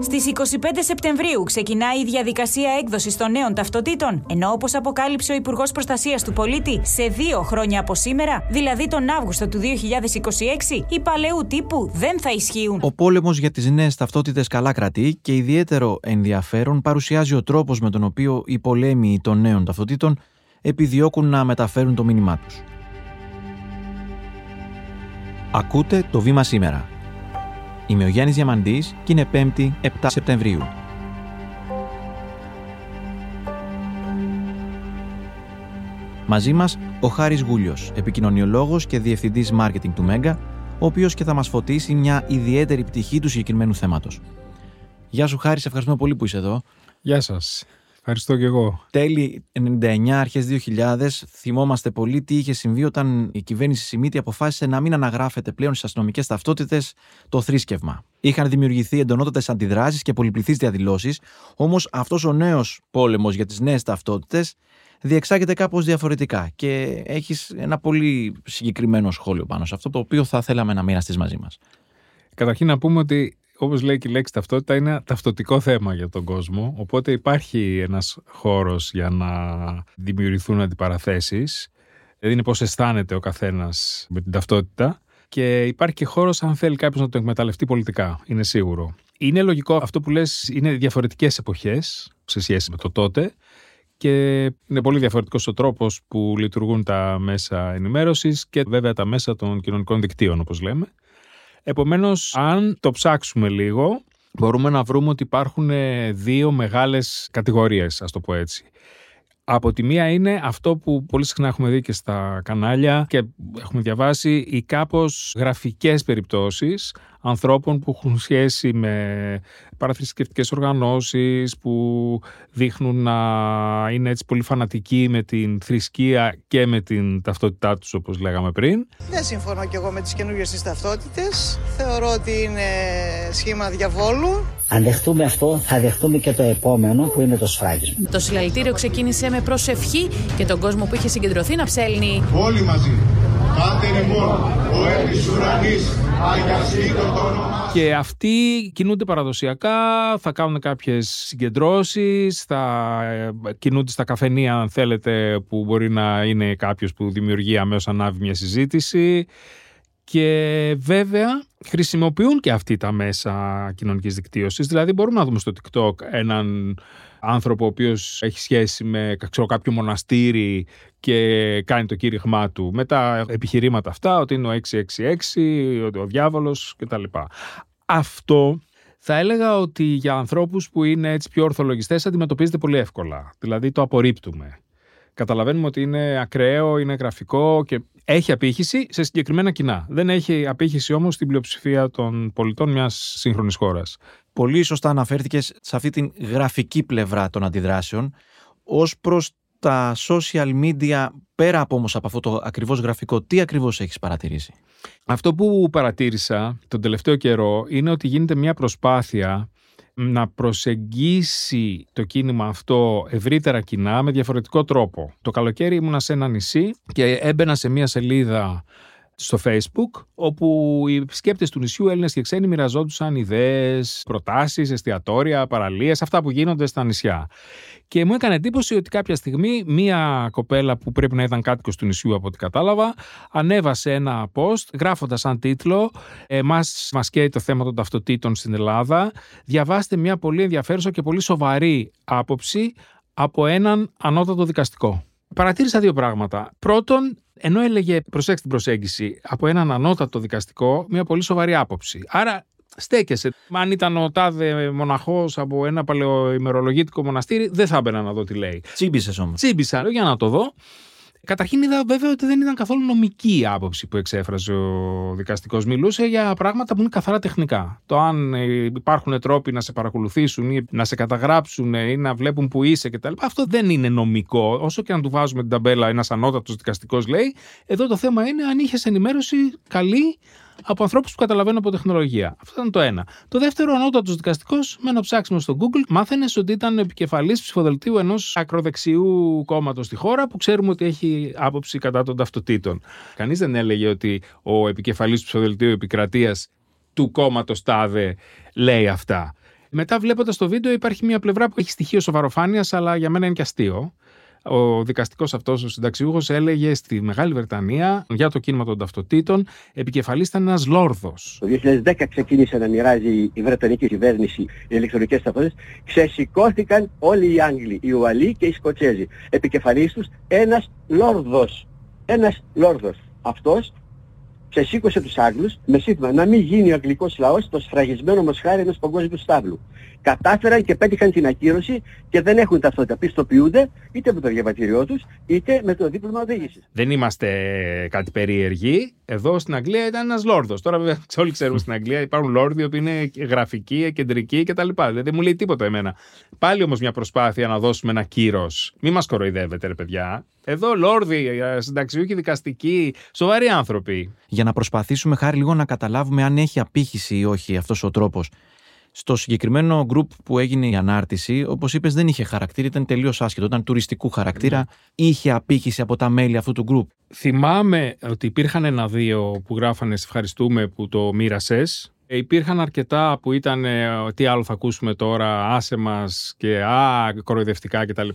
Στις 25 Σεπτεμβρίου ξεκινάει η διαδικασία έκδοσης των νέων ταυτοτήτων, ενώ όπως αποκάλυψε ο Υπουργός Προστασίας του Πολίτη, σε δύο χρόνια από σήμερα, δηλαδή τον Αύγουστο του 2026, οι παλαιού τύπου δεν θα ισχύουν. Ο πόλεμος για τις νέες ταυτότητες καλά κρατεί και ιδιαίτερο ενδιαφέρον παρουσιάζει ο τρόπος με τον οποίο οι πολέμοι των νέων ταυτοτήτων επιδιώκουν να μεταφέρουν το μήνυμά τους. Ακούτε το βήμα σήμερα Είμαι ο Γιάννης Διαμαντής και είναι 5η 7 Σεπτεμβρίου. Μαζί μας ο Χάρης Γούλιος, επικοινωνιολόγος και διευθυντής μάρκετινγκ του Μέγκα, ο οποίος και θα μας φωτίσει μια ιδιαίτερη πτυχή του συγκεκριμένου θέματος. Γεια σου Χάρη, σε ευχαριστούμε πολύ που είσαι εδώ. Γεια σας. Ευχαριστώ και εγώ. Τέλη 99, αρχές 2000, θυμόμαστε πολύ τι είχε συμβεί όταν η κυβέρνηση Σιμίτη αποφάσισε να μην αναγράφεται πλέον στις αστυνομικές ταυτότητες το θρήσκευμα. Είχαν δημιουργηθεί εντονότατες αντιδράσεις και πολυπληθείς διαδηλώσεις, όμως αυτός ο νέος πόλεμος για τις νέες ταυτότητες διεξάγεται κάπως διαφορετικά και έχεις ένα πολύ συγκεκριμένο σχόλιο πάνω σε αυτό το οποίο θα θέλαμε να μοιραστείς μαζί μας. Καταρχήν να πούμε ότι Όπως λέει και η λέξη ταυτότητα, είναι ένα ταυτοτικό θέμα για τον κόσμο. Οπότε υπάρχει ένας χώρος για να δημιουργηθούν αντιπαραθέσεις. Δηλαδή είναι πώς αισθάνεται ο καθένας με την ταυτότητα. Και υπάρχει και χώρος αν θέλει κάποιος να το εκμεταλλευτεί πολιτικά. Είναι σίγουρο. Είναι λογικό αυτό που λες, είναι διαφορετικές εποχές σε σχέση με το τότε και είναι πολύ διαφορετικός ο τρόπος που λειτουργούν τα μέσα ενημέρωσης και βέβαια τα μέσα των κοινωνικών δικτύων όπως λέμε. Επομένως, αν το ψάξουμε λίγο, μπορούμε να βρούμε ότι υπάρχουν ε, δύο μεγάλες κατηγορίες, ας το πω έτσι. Από τη μία είναι αυτό που πολύ συχνά έχουμε δει και στα κανάλια και έχουμε διαβάσει οι κάπως γραφικές περιπτώσεις ανθρώπων που έχουν σχέση με παραθρησκευτικές οργανώσεις που δείχνουν να είναι έτσι πολύ φανατικοί με την θρησκεία και με την ταυτότητά τους όπως λέγαμε πριν. Δεν συμφωνώ και εγώ με τις καινούργιες τις ταυτότητες. Θεωρώ ότι είναι σχήμα διαβόλου. Αν δεχτούμε αυτό, θα δεχτούμε και το επόμενο που είναι το σφράγισμα. Το συλλαλητήριο ξεκίνησε με προσευχή και τον κόσμο που είχε συγκεντρωθεί να ψέλνει. Όλοι μαζί. Πάτερ ημών, ο ουρανής, και αυτοί κινούνται παραδοσιακά, θα κάνουν κάποιες συγκεντρώσεις, θα ε, κινούνται στα καφενεία αν θέλετε που μπορεί να είναι κάποιος που δημιουργεί αμέσως ανάβει μια συζήτηση και βέβαια χρησιμοποιούν και αυτοί τα μέσα κοινωνικής δικτύωσης. Δηλαδή μπορούμε να δούμε στο TikTok έναν άνθρωπο ο οποίος έχει σχέση με ξέρω, κάποιο μοναστήρι και κάνει το κήρυγμά του με τα επιχειρήματα αυτά ότι είναι ο 666, ότι ο διάβολος κτλ. Αυτό θα έλεγα ότι για ανθρώπους που είναι έτσι πιο ορθολογιστές αντιμετωπίζεται πολύ εύκολα. Δηλαδή το απορρίπτουμε. Καταλαβαίνουμε ότι είναι ακραίο, είναι γραφικό και έχει απήχηση σε συγκεκριμένα κοινά. Δεν έχει απήχηση όμως στην πλειοψηφία των πολιτών μιας σύγχρονης χώρας. Πολύ σωστά αναφέρθηκες σε αυτή την γραφική πλευρά των αντιδράσεων. Ως προς τα social media, πέρα από όμως από αυτό το ακριβώς γραφικό, τι ακριβώς έχεις παρατηρήσει; Αυτό που παρατήρησα τον τελευταίο καιρό είναι ότι γίνεται μια προσπάθεια να προσεγγίσει το κίνημα αυτό ευρύτερα κοινά με διαφορετικό τρόπο. Το καλοκαίρι ήμουνα σε ένα νησί και έμπαινα σε μια σελίδα στο Facebook, όπου οι επισκέπτε του νησιού, Έλληνες και ξένοι, μοιραζόντουσαν ιδέες, προτάσεις, εστιατόρια, παραλίες, αυτά που γίνονται στα νησιά. Και μου έκανε εντύπωση ότι κάποια στιγμή μία κοπέλα που πρέπει να ήταν κάτοικος του νησιού, από ό,τι κατάλαβα, ανέβασε ένα post γράφοντας σαν τίτλο Εμάς μας καίει το θέμα των ταυτοτήτων στην Ελλάδα. Διαβάστε μια πολύ ενδιαφέρουσα και πολύ σοβαρή άποψη από έναν ανώτατο δικαστικό. Παρατήρησα δύο πράγματα. Πρώτον, ενώ έλεγε, προσέξτε την προσέγγιση, από έναν ανώτατο δικαστικό, μια πολύ σοβαρή άποψη. Άρα στέκεσαι. Αν ήταν ο τάδε μοναχός από ένα παλαιοημερολογητικό μοναστήρι, δεν θα έμπαινα να δω τι λέει. Τσίμπησες όμως. Τσίμπησα, για να το δω. Καταρχήν είδα βέβαια ότι δεν ήταν καθόλου νομική η άποψη που εξέφρασε ο δικαστικός. Μιλούσε για πράγματα που είναι καθαρά τεχνικά. Το αν ε, υπάρχουν τρόποι να σε παρακολουθήσουν ή να σε καταγράψουν ή να βλέπουν που είσαι κτλ. Αυτό δεν είναι νομικό. Όσο και αν του βάζουμε την ταμπέλα ένας ανώτατος δικαστικός λέει, εδώ το θέμα είναι αν είχες ενημέρωση καλή από ανθρώπους που καταλαβαίνουν από τεχνολογία. Αυτό ήταν το ένα. Το δεύτερο, ο ανώτατος δικαστικός, με ένα ψάξιμο στο Google, μάθαινες ότι ήταν επικεφαλής ψηφοδελτίου ενός ακροδεξιού κόμματος στη χώρα που ξέρουμε ότι έχει άποψη κατά των ταυτοτήτων. Κανείς δεν έλεγε ότι ο επικεφαλής ψηφοδελτίου επικρατείας του κόμματος ΤΑΔΕ λέει αυτά. Μετά, βλέποντας το βίντεο, υπάρχει μια πλευρά που έχει στοιχείο σοβαροφάνειας, αλλά για μένα είναι και αστείο. Ο δικαστικός αυτός, ο συνταξιούχος, έλεγε στη Μεγάλη Βρετανία για το κίνημα των ταυτοτήτων, επικεφαλής ήταν ένας Λόρδος. Το 2010 ξεκίνησε να μοιράζει η Βρετανική κυβέρνηση οι ηλεκτρονικές ταυτότητες. Ξεσηκώθηκαν όλοι οι Άγγλοι, οι Ουαλοί και οι Σκοτσέζοι. Επικεφαλής τους ένας Λόρδος. Ένας Λόρδος. Αυτός ξεσήκωσε τους Άγγλους με σύνθημα να μην γίνει ο αγγλικός λαός το σφραγισμένο μοσχάρι ενός παγκόσμιου στάβλου. Κατάφεραν και πέτυχαν την ακύρωση και δεν έχουν ταυτότητα. Πιστοποιούνται είτε με το διαβατήριό τους είτε με το δίπλωμα οδήγησης. Δεν είμαστε κάτι περίεργοι. Εδώ στην Αγγλία ήταν ένας Λόρδος. Τώρα, βέβαια, όλοι ξέρουμε στην Αγγλία υπάρχουν Λόρδοι που είναι γραφικοί, κεντρικοί κτλ. Δηλαδή δεν μου λέει τίποτα εμένα. Πάλι όμως μια προσπάθεια να δώσουμε ένα κύρος. Μην μας κοροϊδεύετε, ρε παιδιά. Εδώ Λόρδοι, συνταξιούχοι, δικαστικοί, σοβαροί άνθρωποι. Για να προσπαθήσουμε χάρη λίγο να καταλάβουμε αν έχει απήχηση ή όχι αυτός ο τρόπος. Στο συγκεκριμένο group που έγινε η ανάρτηση, όπως είπες, δεν είχε χαρακτήρα, ήταν τελείως άσχετο. Ήταν τουριστικού χαρακτήρα. Είχε απήχηση από τα μέλη αυτού του group. Θυμάμαι ότι υπήρχαν ένα-δύο που γράφανε Σε ευχαριστούμε που το μοίρασες. Υπήρχαν αρκετά που ήταν ε, τι άλλο θα ακούσουμε τώρα, άσε μας και α, κοροϊδευτικά κτλ.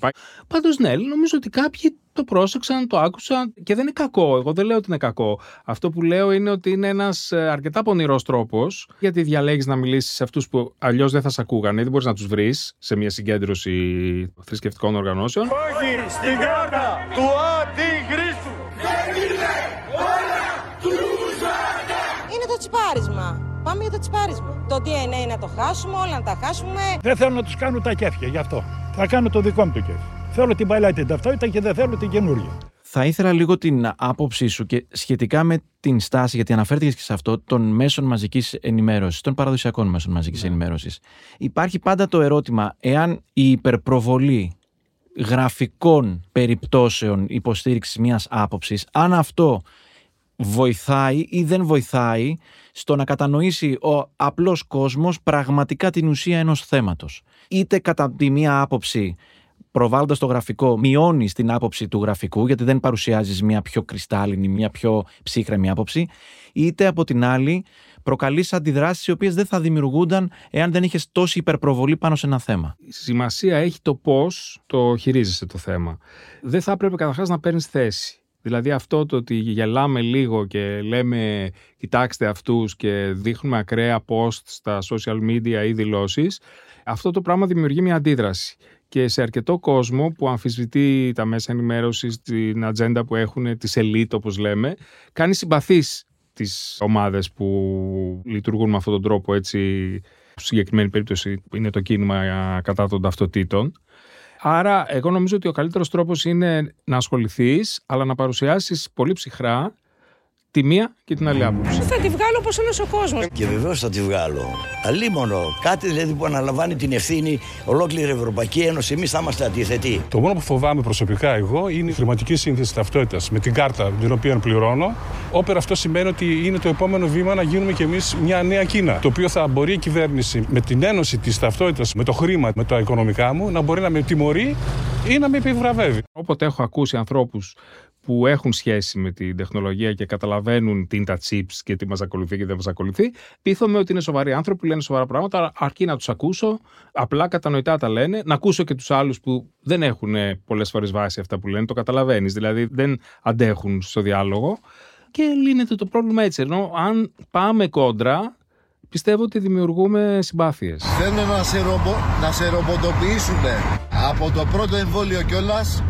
Πάντως ναι, νομίζω ότι κάποιοι το πρόσεξαν, το άκουσαν και δεν είναι κακό. Εγώ δεν λέω ότι είναι κακό. Αυτό που λέω είναι ότι είναι ένας αρκετά πονηρός τρόπος γιατί διαλέγεις να μιλήσεις σε αυτούς που αλλιώς δεν θα σε ακούγανε, δεν μπορείς να τους βρεις σε μια συγκέντρωση θρησκευτικών οργανώσεων. Όχι στην κάρτα του Πάμε για το τσιπάρισμα. Το DNA να το χάσουμε, όλα να τα χάσουμε. Δεν θέλω να τους κάνω τα κέφια γι' αυτό. Θα κάνω το δικό μου το κέφι. Θέλω την παλιά την ταυτότητα και δεν θέλω την καινούργια. Θα ήθελα λίγο την άποψή σου και σχετικά με την στάση, γιατί αναφέρθηκες και σε αυτό, των μέσων μαζικής ενημέρωσης, των παραδοσιακών μέσων μαζικής Ναι. ενημέρωσης. Υπάρχει πάντα το ερώτημα εάν η υπερπροβολή γραφικών περιπτώσεων υποστήριξης μιας άποψης, αν αυτό βοηθάει ή δεν βοηθάει στο να κατανοήσει ο απλός κόσμος πραγματικά την ουσία ενός θέματος. Είτε κατά τη μία άποψη προβάλλοντας το γραφικό μειώνεις την άποψη του γραφικού γιατί δεν παρουσιάζεις μια πιο κρυστάλλινη, μια πιο ψύχρεμη άποψη είτε από την άλλη προκαλείς αντιδράσεις οι οποίες δεν θα δημιουργούνταν εάν δεν είχες τόση υπερπροβολή πάνω σε ένα θέμα. Σημασία έχει το πώς το χειρίζεσαι το θέμα. Δεν θα έπρεπε καταρχάς να παίρνεις θέση. Δηλαδή αυτό το ότι γελάμε λίγο και λέμε κοιτάξτε αυτούς και δείχνουμε ακραία post στα social media ή δηλώσεις, αυτό το πράγμα δημιουργεί μια αντίδραση. Και σε αρκετό κόσμο που αμφισβητεί τα μέσα ενημέρωσης, την ατζέντα που έχουν, τη ελίτ όπως λέμε, κάνει συμπαθείς τις ομάδες που λειτουργούν με αυτόν τον τρόπο έτσι, στη συγκεκριμένη περίπτωση είναι το κίνημα α, κατά των ταυτοτήτων. Άρα, εγώ νομίζω ότι ο καλύτερος τρόπος είναι να ασχοληθείς, αλλά να παρουσιάσεις πολύ ψυχρά τη μία και την άλλη άποψη. Θα τη βγάλω όπως όλος ο κόσμος. Και βεβαίως θα τη βγάλω. Αλίμονο. Κάτι δηλαδή που αναλαμβάνει την ευθύνη ολόκληρη η Ευρωπαϊκή Ένωση. Εμείς θα είμαστε αντίθετοι. Το μόνο που φοβάμαι προσωπικά εγώ είναι η χρηματική σύνθεση ταυτότητας με την κάρτα την οποία πληρώνω. Όπερα αυτό σημαίνει ότι είναι το επόμενο βήμα να γίνουμε κι εμείς μια νέα Κίνα. Το οποίο θα μπορεί η κυβέρνηση με την ένωση της ταυτότητας, με το χρήμα, με τα οικονομικά μου, να μπορεί να με τιμωρεί ή να με επιβραβεύει. Όποτε έχω ακούσει ανθρώπους που έχουν σχέση με την τεχνολογία και καταλαβαίνουν τι είναι τα chips και τι μας ακολουθεί και δεν μας ακολουθεί, πείθομαι ότι είναι σοβαροί άνθρωποι που λένε σοβαρά πράγματα, αρκεί να τους ακούσω, απλά κατανοητά τα λένε, να ακούσω και τους άλλους που δεν έχουν πολλές φορές βάση αυτά που λένε, το καταλαβαίνεις, δηλαδή δεν αντέχουν στο διάλογο και λύνεται το πρόβλημα έτσι. Ενώ αν πάμε κόντρα, πιστεύω ότι δημιουργούμε συμπάθειες. Θέλουν να σε, ρομπο, να σε ρομποτοποιήσουν από το πρώτο εμβόλιο κιόλας.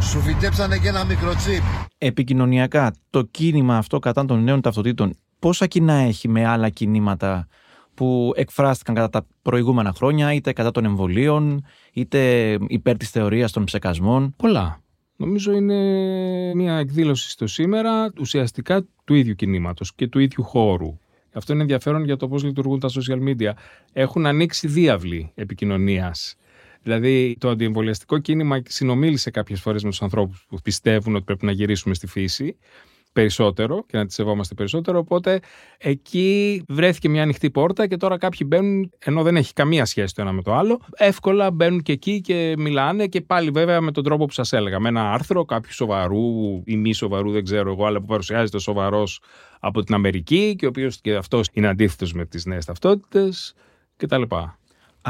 Σου φυτέψανε και ένα μικροτσίπ. Επικοινωνιακά, το κίνημα αυτό κατά των νέων ταυτοτήτων, πόσα κοινά έχει με άλλα κινήματα που εκφράστηκαν κατά τα προηγούμενα χρόνια, είτε κατά των εμβολίων, είτε υπέρ της θεωρίας των ψεκασμών; Πολλά. Νομίζω είναι μια εκδήλωση στο σήμερα ουσιαστικά του ίδιου κινήματος και του ίδιου χώρου. Αυτό είναι ενδιαφέρον για το πώς λειτουργούν τα social media. Έχουν ανοίξει διάβλοι επικοινωνίας. Δηλαδή το αντιεμβολιαστικό κίνημα συνομίλησε κάποιες φορές με τους ανθρώπους που πιστεύουν ότι πρέπει να γυρίσουμε στη φύση περισσότερο και να τη σεβόμαστε περισσότερο. Οπότε εκεί βρέθηκε μια ανοιχτή πόρτα και τώρα κάποιοι μπαίνουν, ενώ δεν έχει καμία σχέση το ένα με το άλλο, εύκολα μπαίνουν και εκεί και μιλάνε και πάλι βέβαια με τον τρόπο που σας έλεγα. Με ένα άρθρο κάποιου σοβαρού ή μη σοβαρού, δεν ξέρω εγώ, αλλά που παρουσιάζεται σοβαρός από την Αμερική και ο οποίος και αυτός είναι αντίθετος με τις νέες ταυτότητες κτλ.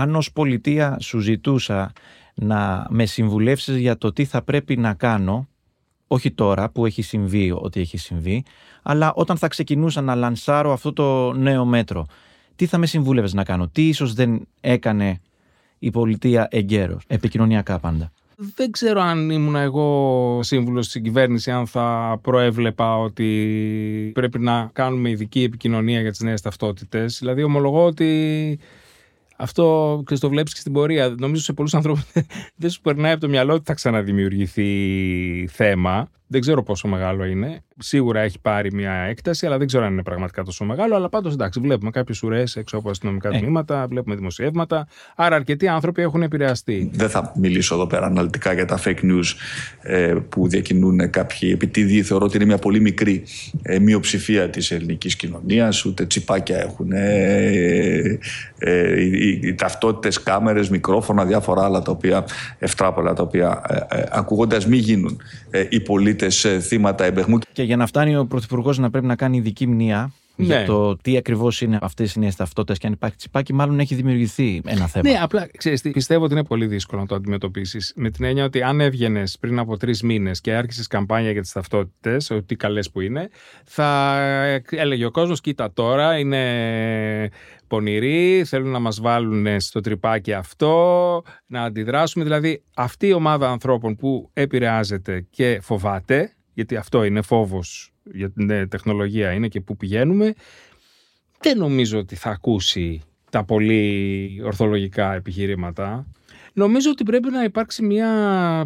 Αν ως πολιτεία σου ζητούσα να με συμβουλεύσεις για το τι θα πρέπει να κάνω, όχι τώρα που έχει συμβεί ό,τι έχει συμβεί, αλλά όταν θα ξεκινούσα να λανσάρω αυτό το νέο μέτρο, τι θα με συμβούλευες να κάνω, τι ίσως δεν έκανε η πολιτεία εγκαίρως, επικοινωνιακά πάντα; Δεν ξέρω αν ήμουν εγώ σύμβουλος στην κυβέρνηση, αν θα προέβλεπα ότι πρέπει να κάνουμε ειδική επικοινωνία για τις νέες ταυτότητες. Δηλαδή ομολογώ ότι αυτό και το βλέπεις και στην πορεία. Νομίζω σε πολλούς ανθρώπους δεν σου περνάει από το μυαλό ότι θα ξαναδημιουργηθεί θέμα. Δεν ξέρω πόσο μεγάλο είναι. Σίγουρα έχει πάρει μια έκταση, αλλά δεν ξέρω αν είναι πραγματικά τόσο μεγάλο. Αλλά πάντως εντάξει, βλέπουμε κάποιες ουρές έξω από αστυνομικά ε. τμήματα, βλέπουμε δημοσιεύματα. Άρα αρκετοί άνθρωποι έχουν επηρεαστεί. Δεν θα μιλήσω εδώ πέρα αναλυτικά για τα fake news ε, που διακινούν κάποιοι επιτίδιοι. Θεωρώ ότι είναι μια πολύ μικρή ε, μειοψηφία της ελληνικής κοινωνίας. Ούτε τσιπάκια έχουν. Ε, ε, οι, οι ταυτότητες, κάμερες, μικρόφωνα, διάφορα άλλα τα οποία ευτράπολα τα οποία ε, ε, ακούγοντας μην γίνουν οι πολίτες πολίτε θύματα εμπεχμού. Και για να φτάνει ο Πρωθυπουργός να πρέπει να κάνει ειδική μνήμα για ναι. το τι ακριβώς είναι αυτές οι νέες ταυτότητες και αν υπάρχει τσιπάκι, μάλλον έχει δημιουργηθεί ένα θέμα. Ναι, απλά ξέρεις, πιστεύω ότι είναι πολύ δύσκολο να το αντιμετωπίσεις. Με την έννοια ότι αν έβγαινες πριν από τρεις μήνες και άρχισες καμπάνια για τις ταυτότητες, ότι καλές που είναι, θα έλεγε ο κόσμος: Κοίτα τώρα, είναι πονηροί, θέλουν να μας βάλουν στο τρυπάκι αυτό, να αντιδράσουμε. Δηλαδή αυτή η ομάδα ανθρώπων που επηρεάζεται και φοβάται, γιατί αυτό είναι φόβος για την τεχνολογία, είναι και που πηγαίνουμε, δεν νομίζω ότι θα ακούσει τα πολύ ορθολογικά επιχειρήματα. Νομίζω ότι πρέπει να υπάρξει μια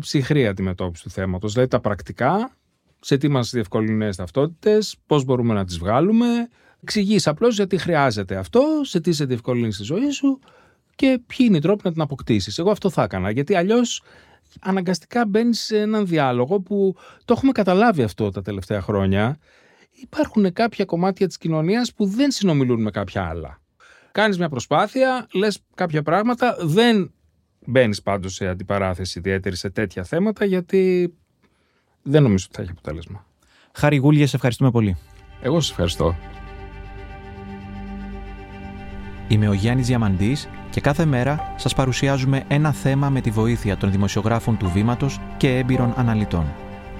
ψυχρή αντιμετώπιση του θέματος, δηλαδή τα πρακτικά, σε τι μας διευκολύνουν ταυτότητες, πώς μπορούμε να τις βγάλουμε, Εξηγείς απλώς γιατί χρειάζεται αυτό, σε τι σε διευκολύνει στη ζωή σου και ποιοι είναι οι τρόποι να την αποκτήσεις. Εγώ αυτό θα έκανα. Γιατί αλλιώς αναγκαστικά μπαίνεις σε έναν διάλογο που το έχουμε καταλάβει αυτό τα τελευταία χρόνια. Υπάρχουν κάποια κομμάτια της κοινωνίας που δεν συνομιλούν με κάποια άλλα. Κάνεις μια προσπάθεια, λες κάποια πράγματα, δεν μπαίνεις πάντως σε αντιπαράθεση ιδιαίτερη σε τέτοια θέματα, γιατί δεν νομίζω ότι θα έχει αποτέλεσμα. Χάρη Γούλια, σε ευχαριστούμε πολύ. Εγώ σας ευχαριστώ. Είμαι ο Γιάννης Διαμαντής και κάθε μέρα σας παρουσιάζουμε ένα θέμα με τη βοήθεια των δημοσιογράφων του Βήματος και έμπειρων αναλυτών.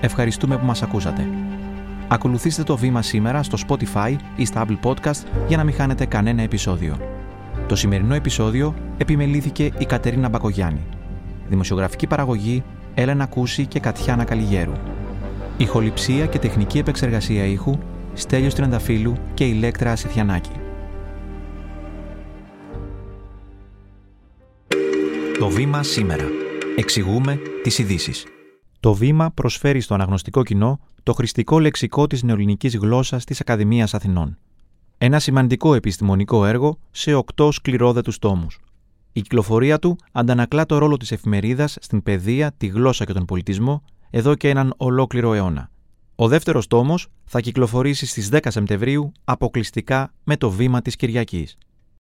Ευχαριστούμε που μας ακούσατε. Ακολουθήστε το Βήμα σήμερα στο Spotify ή στα Apple Podcast για να μην χάνετε κανένα επεισόδιο. Το σημερινό επεισόδιο επιμελήθηκε η Κατερίνα Μπακογιάννη. Δημοσιογραφική παραγωγή Έλενα Κούση και Κατιάνα Καλιγέρου. Ηχοληψία και τεχνική επεξεργασία ήχου Στέλιος Τριανταφύλου και Ηλέκτρα Ασιθιανάκη. Το βήμα σήμερα. Εξηγούμε τις ειδήσεις. Το βήμα προσφέρει στο αναγνωστικό κοινό το χρηστικό λεξικό της νεοελληνικής γλώσσας της Ακαδημίας Αθηνών. Ένα σημαντικό επιστημονικό έργο σε οκτώ σκληρόδετους τόμους. Η κυκλοφορία του αντανακλά το ρόλο της εφημερίδας στην παιδεία, τη γλώσσα και τον πολιτισμό εδώ και έναν ολόκληρο αιώνα. Ο δεύτερος τόμος θα κυκλοφορήσει στις 10 Σεπτεμβρίου αποκλειστικά με το βήμα της Κυριακής.